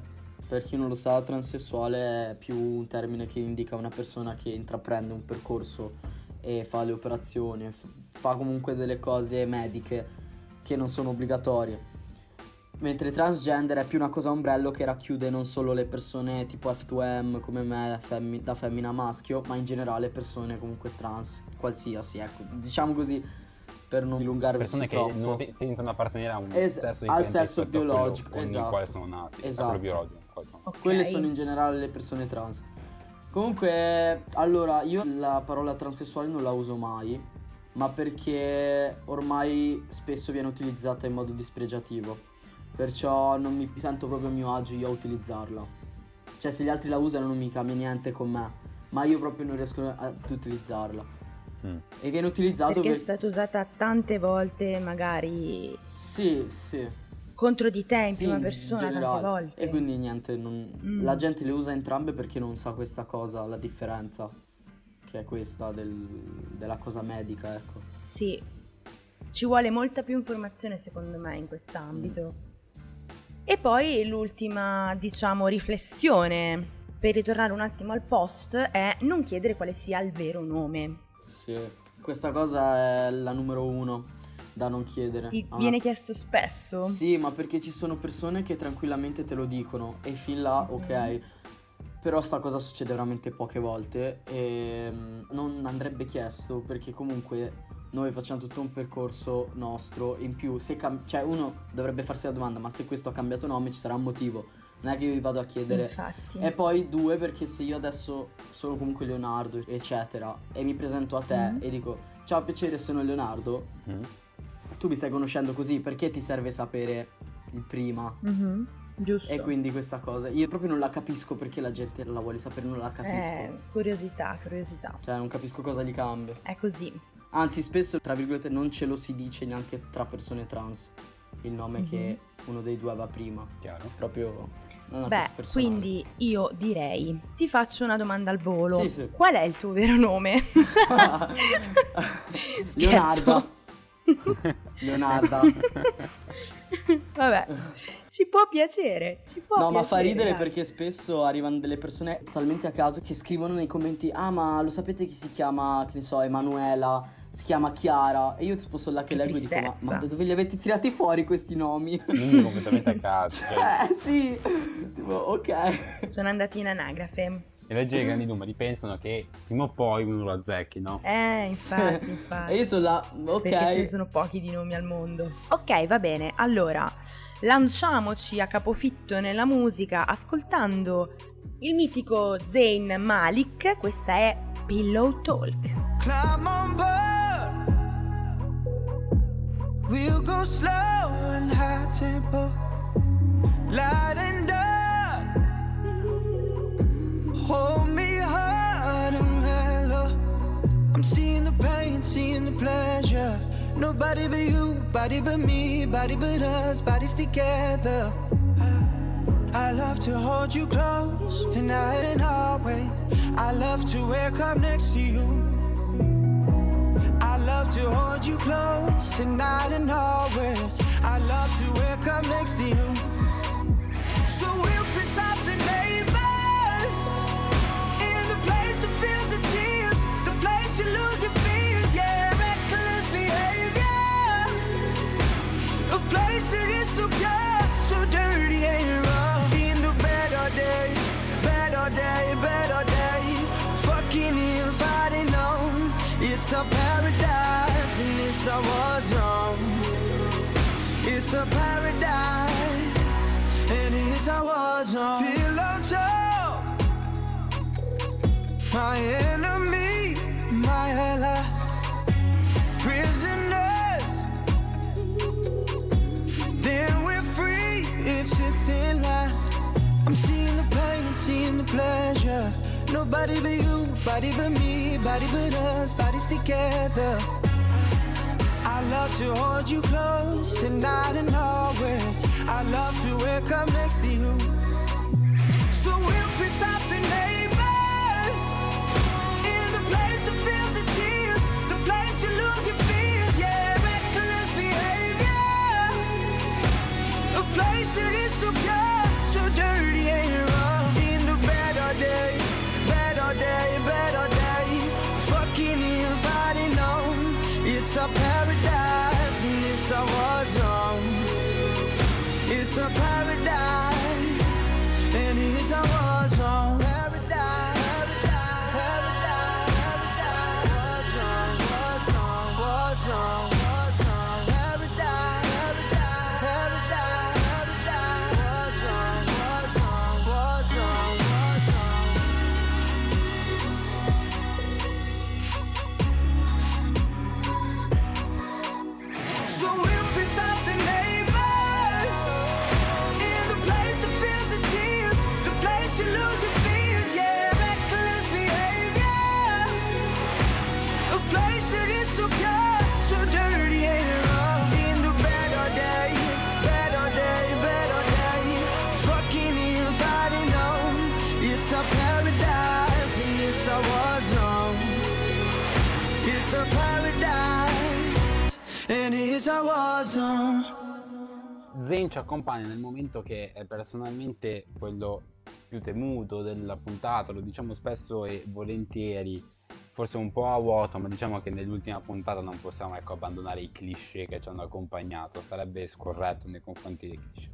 per chi non lo sa, transessuale è più un termine che indica una persona che intraprende un percorso e fa le operazioni, fa comunque delle cose mediche che non sono obbligatorie. Mentre transgender è più una cosa ombrello che racchiude non solo le persone tipo F2M come me, femmi- da femmina a maschio, ma in generale persone comunque trans, qualsiasi, ecco. Diciamo così per non dilungarvi Persone che troppo. non si- sentono appartenere a un Es- sesso al sesso biologico, con il esatto. quale sono nati, Esatto. Quello biologico. con il quale sono nati. Ok. Quelle sono in generale le persone trans. Comunque, allora, io la parola transessuale non la uso mai, ma perché ormai spesso viene utilizzata in modo dispregiativo. Perciò non mi sento proprio a mio agio io a utilizzarla. Cioè, se gli altri la usano non mi cambia niente con me, ma io proprio non riesco ad utilizzarla. Mm. E viene utilizzato Perché è per... stata usata tante volte, magari Sì, sì. Contro di te in Sì, prima persona, tante generale. volte. E quindi niente, non- Mm. la gente le usa entrambe perché non sa questa cosa, la differenza, che è questa del- della cosa medica, ecco. Sì, ci vuole molta più informazione secondo me in quest'ambito. Mm. E poi l'ultima, diciamo, riflessione, per ritornare un attimo al post, è non chiedere quale sia il vero nome. Sì. Questa cosa è la numero uno da non chiedere. Ti una- viene chiesto spesso? Sì, ma perché ci sono persone che tranquillamente te lo dicono e fin là, ok. Però sta cosa succede veramente poche volte e mm, non andrebbe chiesto perché comunque noi facciamo tutto un percorso nostro in più se cam- cioè uno dovrebbe farsi la domanda ma se questo ha cambiato nome ci sarà un motivo non è che io vi vado a chiedere Infatti. e poi due perché se io adesso sono comunque Leonardo eccetera e mi presento a te Mhm. e dico ciao piacere sono Leonardo Mm. Tu mi stai conoscendo così, perché ti serve sapere il prima? Mhm, Giusto. E quindi questa cosa, io proprio non la capisco perché la gente la vuole sapere, non la capisco. Eh, curiosità, curiosità. Cioè, non capisco cosa gli cambia. È così. Anzi, spesso, tra virgolette, non ce lo si dice neanche tra persone trans. Il nome Mhm. che uno dei due aveva prima. Chiaro. Proprio una Beh, quindi io direi, ti faccio una domanda al volo. Sì, sì. Qual è il tuo vero nome? [LAUGHS] [LAUGHS] Leonarda. [LAUGHS] [LAUGHS] Leonarda. Vabbè, ci può piacere, ci può No, ma fa piacere, ridere dai. perché spesso arrivano delle persone totalmente a caso che scrivono nei commenti: Ah, ma lo sapete chi si chiama, che ne so, Emanuela, si chiama Chiara. E io tipo sono là che, Che leggo e dico: ma, tristezza. ma da dove li avete tirati fuori questi nomi? Quindi completamente a caso. [LAUGHS] cioè, eh, sì. Tipo, ok. Sono andati in anagrafe. E legge i grandi numeri pensano che prima o poi uno lo azzecchi, no? Eh, infatti, [LAUGHS] infatti. E io sono là, ok. Perché ce ne sono pochi di nomi al mondo. Ok, va bene. Allora, lanciamoci a capofitto nella musica ascoltando il mitico Zayn Malik. Questa è Pillow Talk. Climb on board. We'll go slow and high tempo. Light and dark. Hold me hard and mellow. I'm seeing the pain, seeing the pleasure. Nobody but you, body but me, body but us, bodies together. I love to hold you close tonight and always. I love to wake up next to you. I love to hold you close tonight and always. I love to wake up next to you. So we'll so pure, so dirty and raw. In the all day, all day, all day, fucking in, fighting on. It's a paradise and it's a war zone. It's a paradise and it's a war zone. Pillow talk, my enemy, my ally, prisoners. Then we're free. It's a thin line. I'm seeing the pain, seeing the pleasure. Nobody but you, body but me, body but us, bodies together. I love to hold you close tonight and always. I love to wake up next to you. So we'll piss off surprise. Zayn ci accompagna nel momento che è personalmente quello più temuto della puntata, lo diciamo spesso e volentieri, forse un po' a vuoto, ma diciamo che nell'ultima puntata non possiamo ecco, abbandonare i cliché che ci hanno accompagnato, sarebbe scorretto nei confronti dei cliché.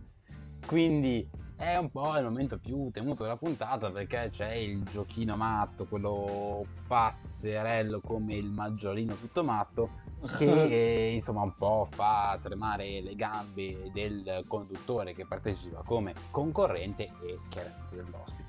Quindi è un po' il momento più temuto della puntata perché c'è il giochino matto, quello pazzerello come il maggiolino tutto matto, che [LAUGHS] eh, insomma un po' fa tremare le gambe del conduttore che partecipa come concorrente e chiaramente dell'ospite.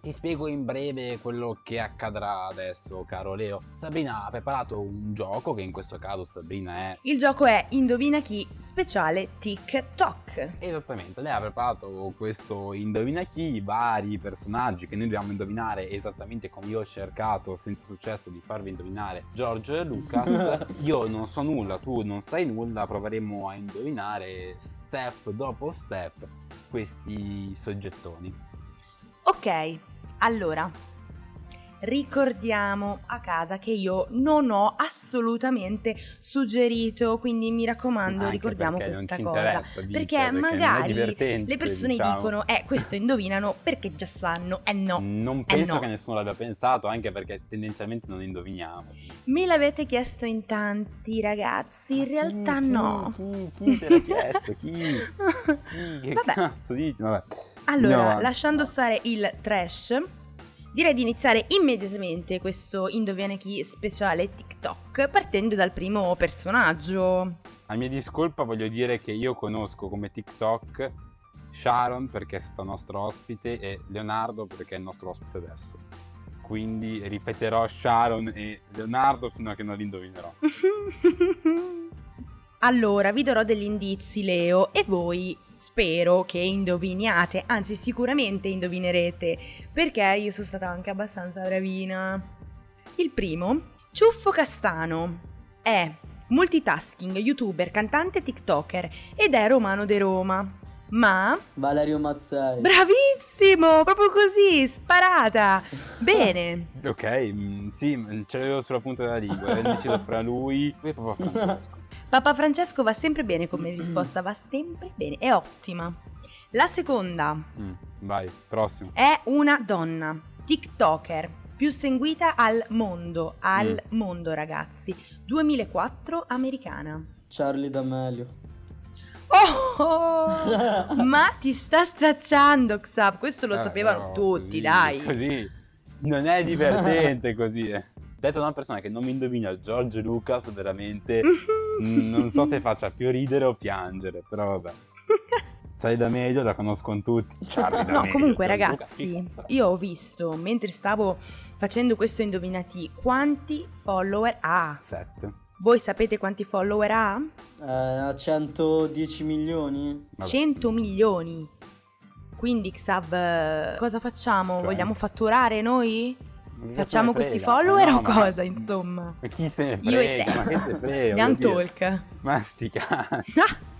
Ti spiego in breve quello che accadrà adesso, caro Leo. Sabrina ha preparato un gioco che in questo caso Sabrina è Il gioco è Indovina chi speciale TikTok. Esattamente, lei ha preparato questo indovina chi, vari personaggi che noi dobbiamo indovinare esattamente come io ho cercato senza successo di farvi indovinare Giorgio e Lucas. [LAUGHS] io non so nulla, tu non sai nulla, proveremo a indovinare step dopo step questi soggettoni. Ok, allora ricordiamo a casa che io non ho assolutamente suggerito, quindi mi raccomando, Anche ricordiamo questa cosa. dice, perché perché magari le persone diciamo. dicono, eh, questo indovinano perché già sanno. Eh no, Non eh penso no. che nessuno l'abbia pensato, anche perché tendenzialmente non indoviniamo. Me l'avete chiesto in tanti ragazzi, in realtà no. Chi, chi te l'ha chiesto? Chi? [LAUGHS] Chi? Che Vabbè. cazzo dici? Vabbè. Allora, avanti. lasciando stare il trash, direi di iniziare immediatamente questo Indovina chi speciale TikTok partendo dal primo personaggio. A mia discolpa voglio dire che io conosco come TikTok Sharon perché è stata nostra ospite e Leonardo perché è il nostro ospite adesso. Quindi ripeterò Sharon e Leonardo fino a che non li indovinerò. [LAUGHS] Allora, vi darò degli indizi, Leo, e voi spero che indoviniate, anzi sicuramente indovinerete, perché io sono stata anche abbastanza bravina. Il primo, Ciuffo Castano, è multitasking, youtuber, cantante, tiktoker ed è romano de Roma. Ma Valerio Mazzei. bravissimo, proprio così, sparata. [LAUGHS] Bene. Ok, mm, sì, ce l'avevo sulla punta della lingua, ero indeciso fra lui e Papa Francesco. Papa Francesco va sempre bene come risposta, va sempre bene, è ottima. La seconda Mm, vai, prossimo. è una donna, TikToker, più seguita al mondo, al mondo ragazzi, 2004 americana. Charlie D'Amelio. Oh, [LAUGHS] ma ti sta stracciando Xav, questo lo Eh, sapevano però tutti, così- dai. Così non è divertente così. Eh. Detto da una persona che non mi indovina George Lucas, veramente [LAUGHS] mm, non so se faccia più ridere o piangere, però vabbè. Charlie D'Amelio la conoscono tutti. Charlie [LAUGHS] No, D'Amelio, comunque George Lucas, ragazzi, io ho visto mentre stavo facendo questo indovinati quanti follower ha. Sette. Voi sapete quanti follower ha? Eh, 110 milioni? 100 milioni. Quindi Xav, eh, cosa facciamo? Cioè? Vogliamo fatturare noi? Facciamo questi frega? follower No, o ma- cosa, insomma? Ma chi se ne Io e frega? te. Ma che se frega? [LAUGHS] Dire. Talk. Ma sti cazzi.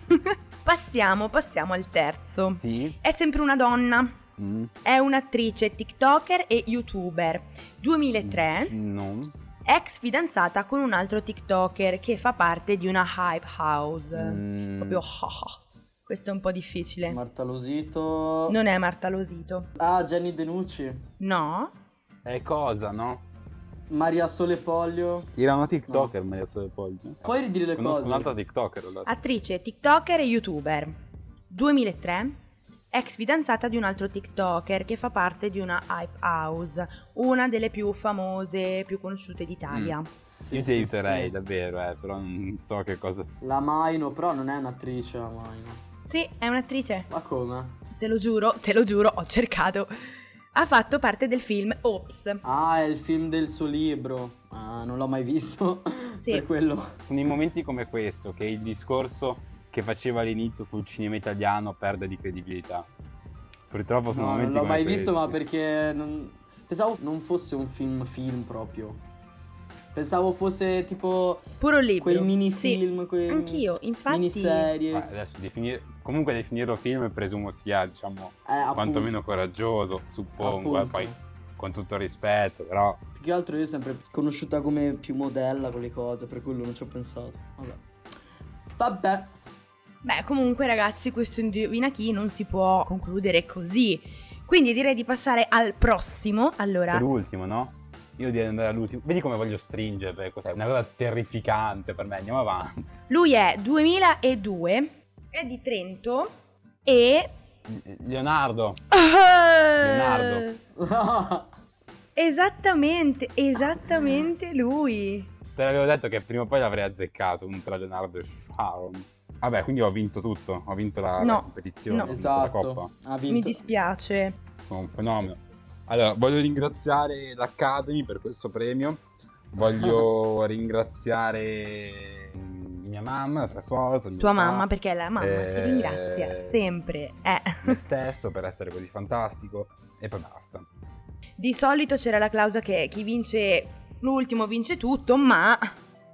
[LAUGHS] Passiamo, passiamo al terzo. Sì. È sempre una donna. Mm, È un'attrice, TikToker e YouTuber. 2003, non. ex fidanzata con un altro TikToker che fa parte di una hype house. Mm, Proprio Questo è un po' difficile. Marta Losito. Non è Marta Losito. Ah, Jenny Denucci. No? È cosa, no? Maria Sole Poglio. Era una TikToker, ma adesso poi. Puoi ridire le Conosco cose? un'altra TikToker. allora. Attrice, TikToker e YouTuber. 2003, ex fidanzata di un altro TikToker che fa parte di una hype house, una delle più famose, più conosciute d'Italia. Mm. Sì, Io ti sì, aiuterei sì. davvero, eh, però non so che cosa. La Maino, però non è un'attrice la Maino. Sì, è un'attrice. Ma come? Te lo giuro, te lo giuro, ho cercato. Ha fatto parte del film Ops. Ah, è il film del suo libro. Ah, non l'ho mai visto. Sì. Per quello. Sono i momenti come questo che il discorso che faceva all'inizio sul cinema italiano perde di credibilità. Purtroppo sono No, non momenti l'ho come mai visto, questi. ma perché non... pensavo non fosse un film film proprio. Pensavo fosse tipo Puro libro. quei mini Sì, film, quei Anch'io, infatti. miniserie. Beh, adesso definire, comunque definirlo film presumo sia, diciamo, Eh, quantomeno coraggioso, suppongo, eh, Appunto. poi con tutto il rispetto, però Più che altro io sempre conosciuta come più modella con le cose, per quello non ci ho pensato. Vabbè. Vabbè. Beh, comunque ragazzi, questo indovina chi non si può concludere così. Quindi direi di passare al prossimo. Allora, c'è l'ultimo, no? Io direi di andare all'ultimo. Vedi come voglio stringere, perché questa è una cosa terrificante per me, andiamo avanti. lui è 2002, è di Trento e... Leonardo, Leonardo. [LAUGHS] Esattamente, esattamente lui. Te l'avevo detto che prima o poi l'avrei azzeccato un tra Leonardo e Sharon. Vabbè, quindi ho vinto tutto, ho vinto la, la No, competizione, no. ho vinto la Esatto. coppa. Ha Mi dispiace. Sono un fenomeno. Allora, voglio ringraziare l'Academy per questo premio. Voglio [LAUGHS] ringraziare mia mamma per forza. Tua papà, mamma, perché la mamma si eh, ringrazia sempre. Eh. Me stesso per essere così fantastico. E poi basta. Di solito c'era la clausola che chi vince l'ultimo vince tutto, ma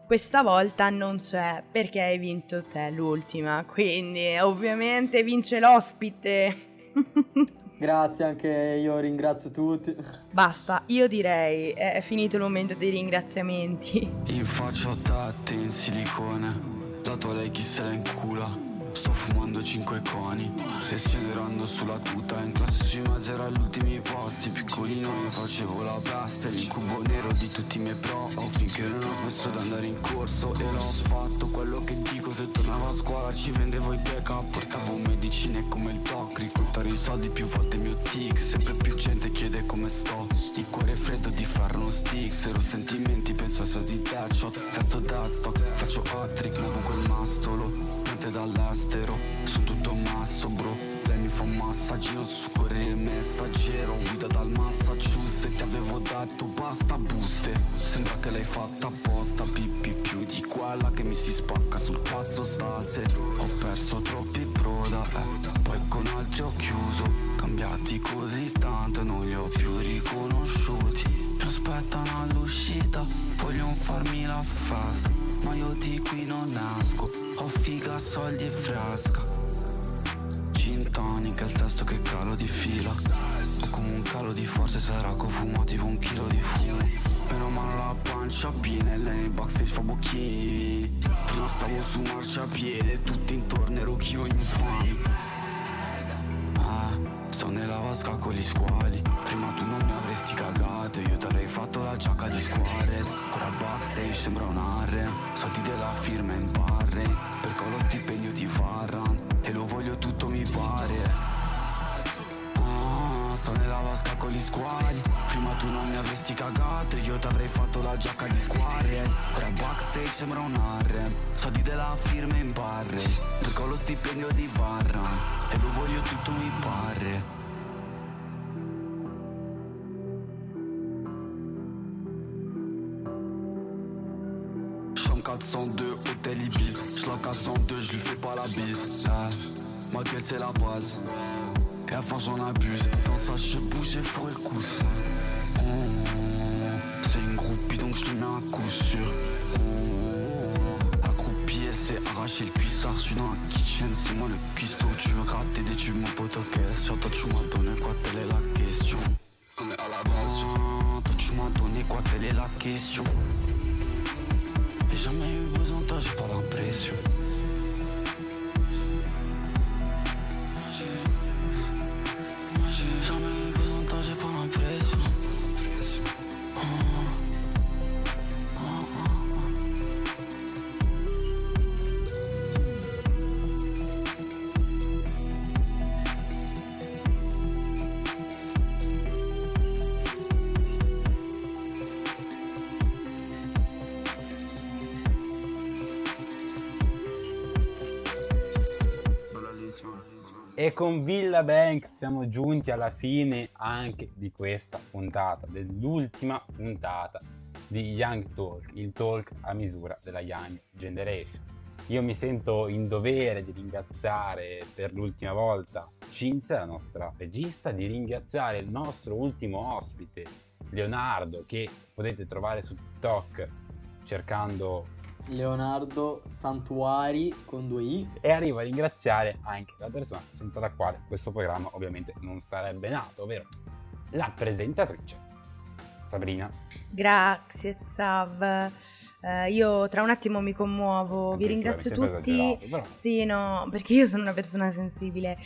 questa volta non c'è perché hai vinto te l'ultima. Quindi ovviamente vince l'ospite. [LAUGHS] Grazie, anche io ringrazio tutti. Basta, io direi è finito il momento dei ringraziamenti. In faccia a te in silicone La tua lei chi se la incula Sto fumando cinque coni E scenderando sulla tuta. In classe sui Maser agli ultimi posti. Piccolino io facevo la pasta L'incubo nero di tutti i miei pro. Finché non ho smesso di andare in corso E l'ho fatto quello che dico. Se tornavo a scuola ci vendevo i up Portavo medicine come il doc Ricontare i soldi più volte il mio tic. Sempre più gente chiede come sto. Il cuore freddo di fare uno stick. Zero sentimenti penso ai soldi deadshot Testo deadstock Faccio hat-trick muovo quel mastolo Niente dall'estero Sono tutto masso bro. Lei mi fa un massaggio su corriere messaggero. Guida dal Massachusetts Ti avevo detto basta buste. Sembra che l'hai fatta apposta Pippi più di quella che mi si spacca sul cazzo stasera. Ho perso troppi broda eh. Poi con altri ho chiuso. Cambiati così tanto non li ho più riconosciuti. Mi aspettano all'uscita Vogliono farmi la festa Ma io di qui non nasco Ho figa, soldi e frasca. Gin tonic il testo che calo di fila. Ho come un calo di forze sarà che ho fumato tipo un chilo di fumo Meno male la pancia piena e lei backstage fa bocchini. Prima stavo su marciapiede tutti intorno ero chio infami Ah, sto nella vasca con gli squali. Prima tu non mi avresti cagato Io ti avrei fatto la giacca di squadre Ora backstage sembra un arre. Soldi della firma in barre. Perché ho lo stipendio di Varran E lo voglio tutto mi pare. Ah, sto nella vasca con gli squali. Prima tu non mi avresti cagato Io ti avrei fatto la giacca di squadre. Ora backstage sembra un arre. Soldi della firma in barre. Perché ho lo stipendio di Varran E lo voglio tutto mi pare 402, hôtel Ibis. J'la casse en deux, je lui fais pas la bise. Eh, Ma gueule c'est la base. Et force j'en abuse. Dans ça je bouge, j'ai fourré le coussin Oh, C'est une groupie donc je lui mets un coup sûr Oh, Accroupi elle s'est arraché le cuissard. Je suis dans la kitchen, c'est moi le cuistot. Tu veux gratter des tubes mon pote ok Sur toi tu m'as donné quoi, telle est la question. On est à la base. Toi tu m'as donné quoi, telle est la question J'ai jamais eu besoin de toi, j'ai pas l'impression con Villa Banks siamo giunti alla fine anche di questa puntata, dell'ultima puntata di Young Talk, il talk a misura della Young Generation. Io mi sento in dovere di ringraziare per l'ultima volta Cinzia, la nostra regista, di ringraziare il nostro ultimo ospite, Leonardo, che potete trovare su TikTok cercando Leonardo Santuari con due i. e arrivo a ringraziare anche la persona senza la quale questo programma ovviamente non sarebbe nato, ovvero la presentatrice Sabrina. Grazie Zav. Eh, io tra un attimo mi commuovo, vi ringrazio tutti. però. Sì, no, perché io sono una persona sensibile.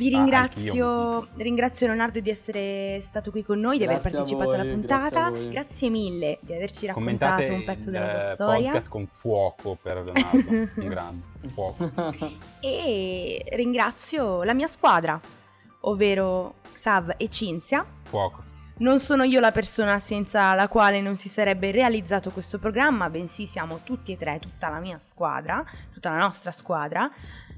Vi Ah, ringrazio, ringrazio Leonardo di essere stato qui con noi, di aver Grazie partecipato alla voi, puntata. grazie. Grazie mille di averci Commentate raccontato un pezzo della tua il storia. podcast con fuoco per Leonardo, un grande fuoco. [LAUGHS] E ringrazio la mia squadra, ovvero Xav e Cinzia. Fuoco. Non sono io la persona senza la quale non si sarebbe realizzato questo programma, bensì siamo tutti e tre, tutta la mia squadra, tutta la nostra squadra.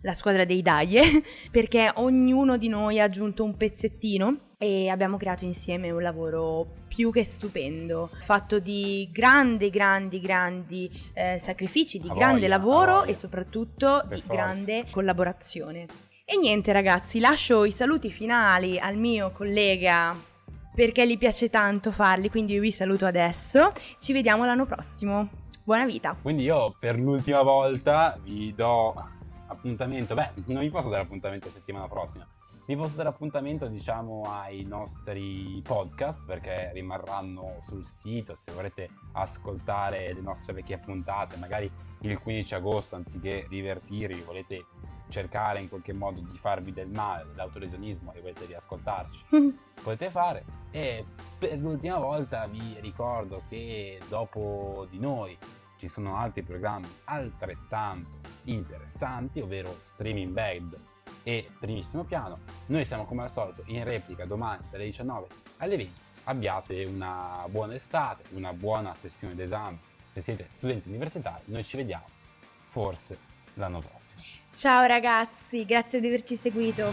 La squadra dei Daie, [LAUGHS] perché ognuno di noi ha aggiunto un pezzettino e abbiamo creato insieme un lavoro più che stupendo, fatto di grandi, grandi, grandi eh, sacrifici, di Ha grande voglia, lavoro e soprattutto Per di forza. grande collaborazione. E niente ragazzi, lascio i saluti finali al mio collega perché gli piace tanto farli, quindi io vi saluto adesso. Ci vediamo l'anno prossimo. Buona vita! Quindi io per l'ultima volta vi do appuntamento, beh, non vi posso dare appuntamento settimana prossima, vi posso dare appuntamento diciamo ai nostri podcast perché rimarranno sul sito se volete ascoltare le nostre vecchie puntate, magari il 15 agosto anziché divertirvi, volete cercare in qualche modo di farvi del male, dell'autolesionismo e volete riascoltarci, [LAUGHS] potete fare. E per l'ultima volta vi ricordo che dopo di noi ci sono altri programmi altrettanto interessanti, ovvero Streaming Bed e Primissimo Piano. Noi siamo come al solito in replica domani dalle 19 alle 20. Abbiate una buona estate, una buona sessione d'esame. Se siete studenti universitari, noi ci vediamo forse l'anno prossimo. Ciao ragazzi, grazie di averci seguito.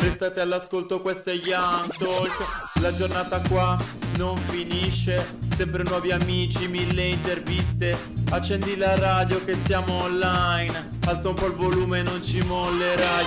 Restate all'ascolto, questo è Young Talk. La giornata qua non finisce. Sempre nuovi amici, mille interviste. Accendi la radio che siamo online. Alza un po' il volume, non ci mollerai.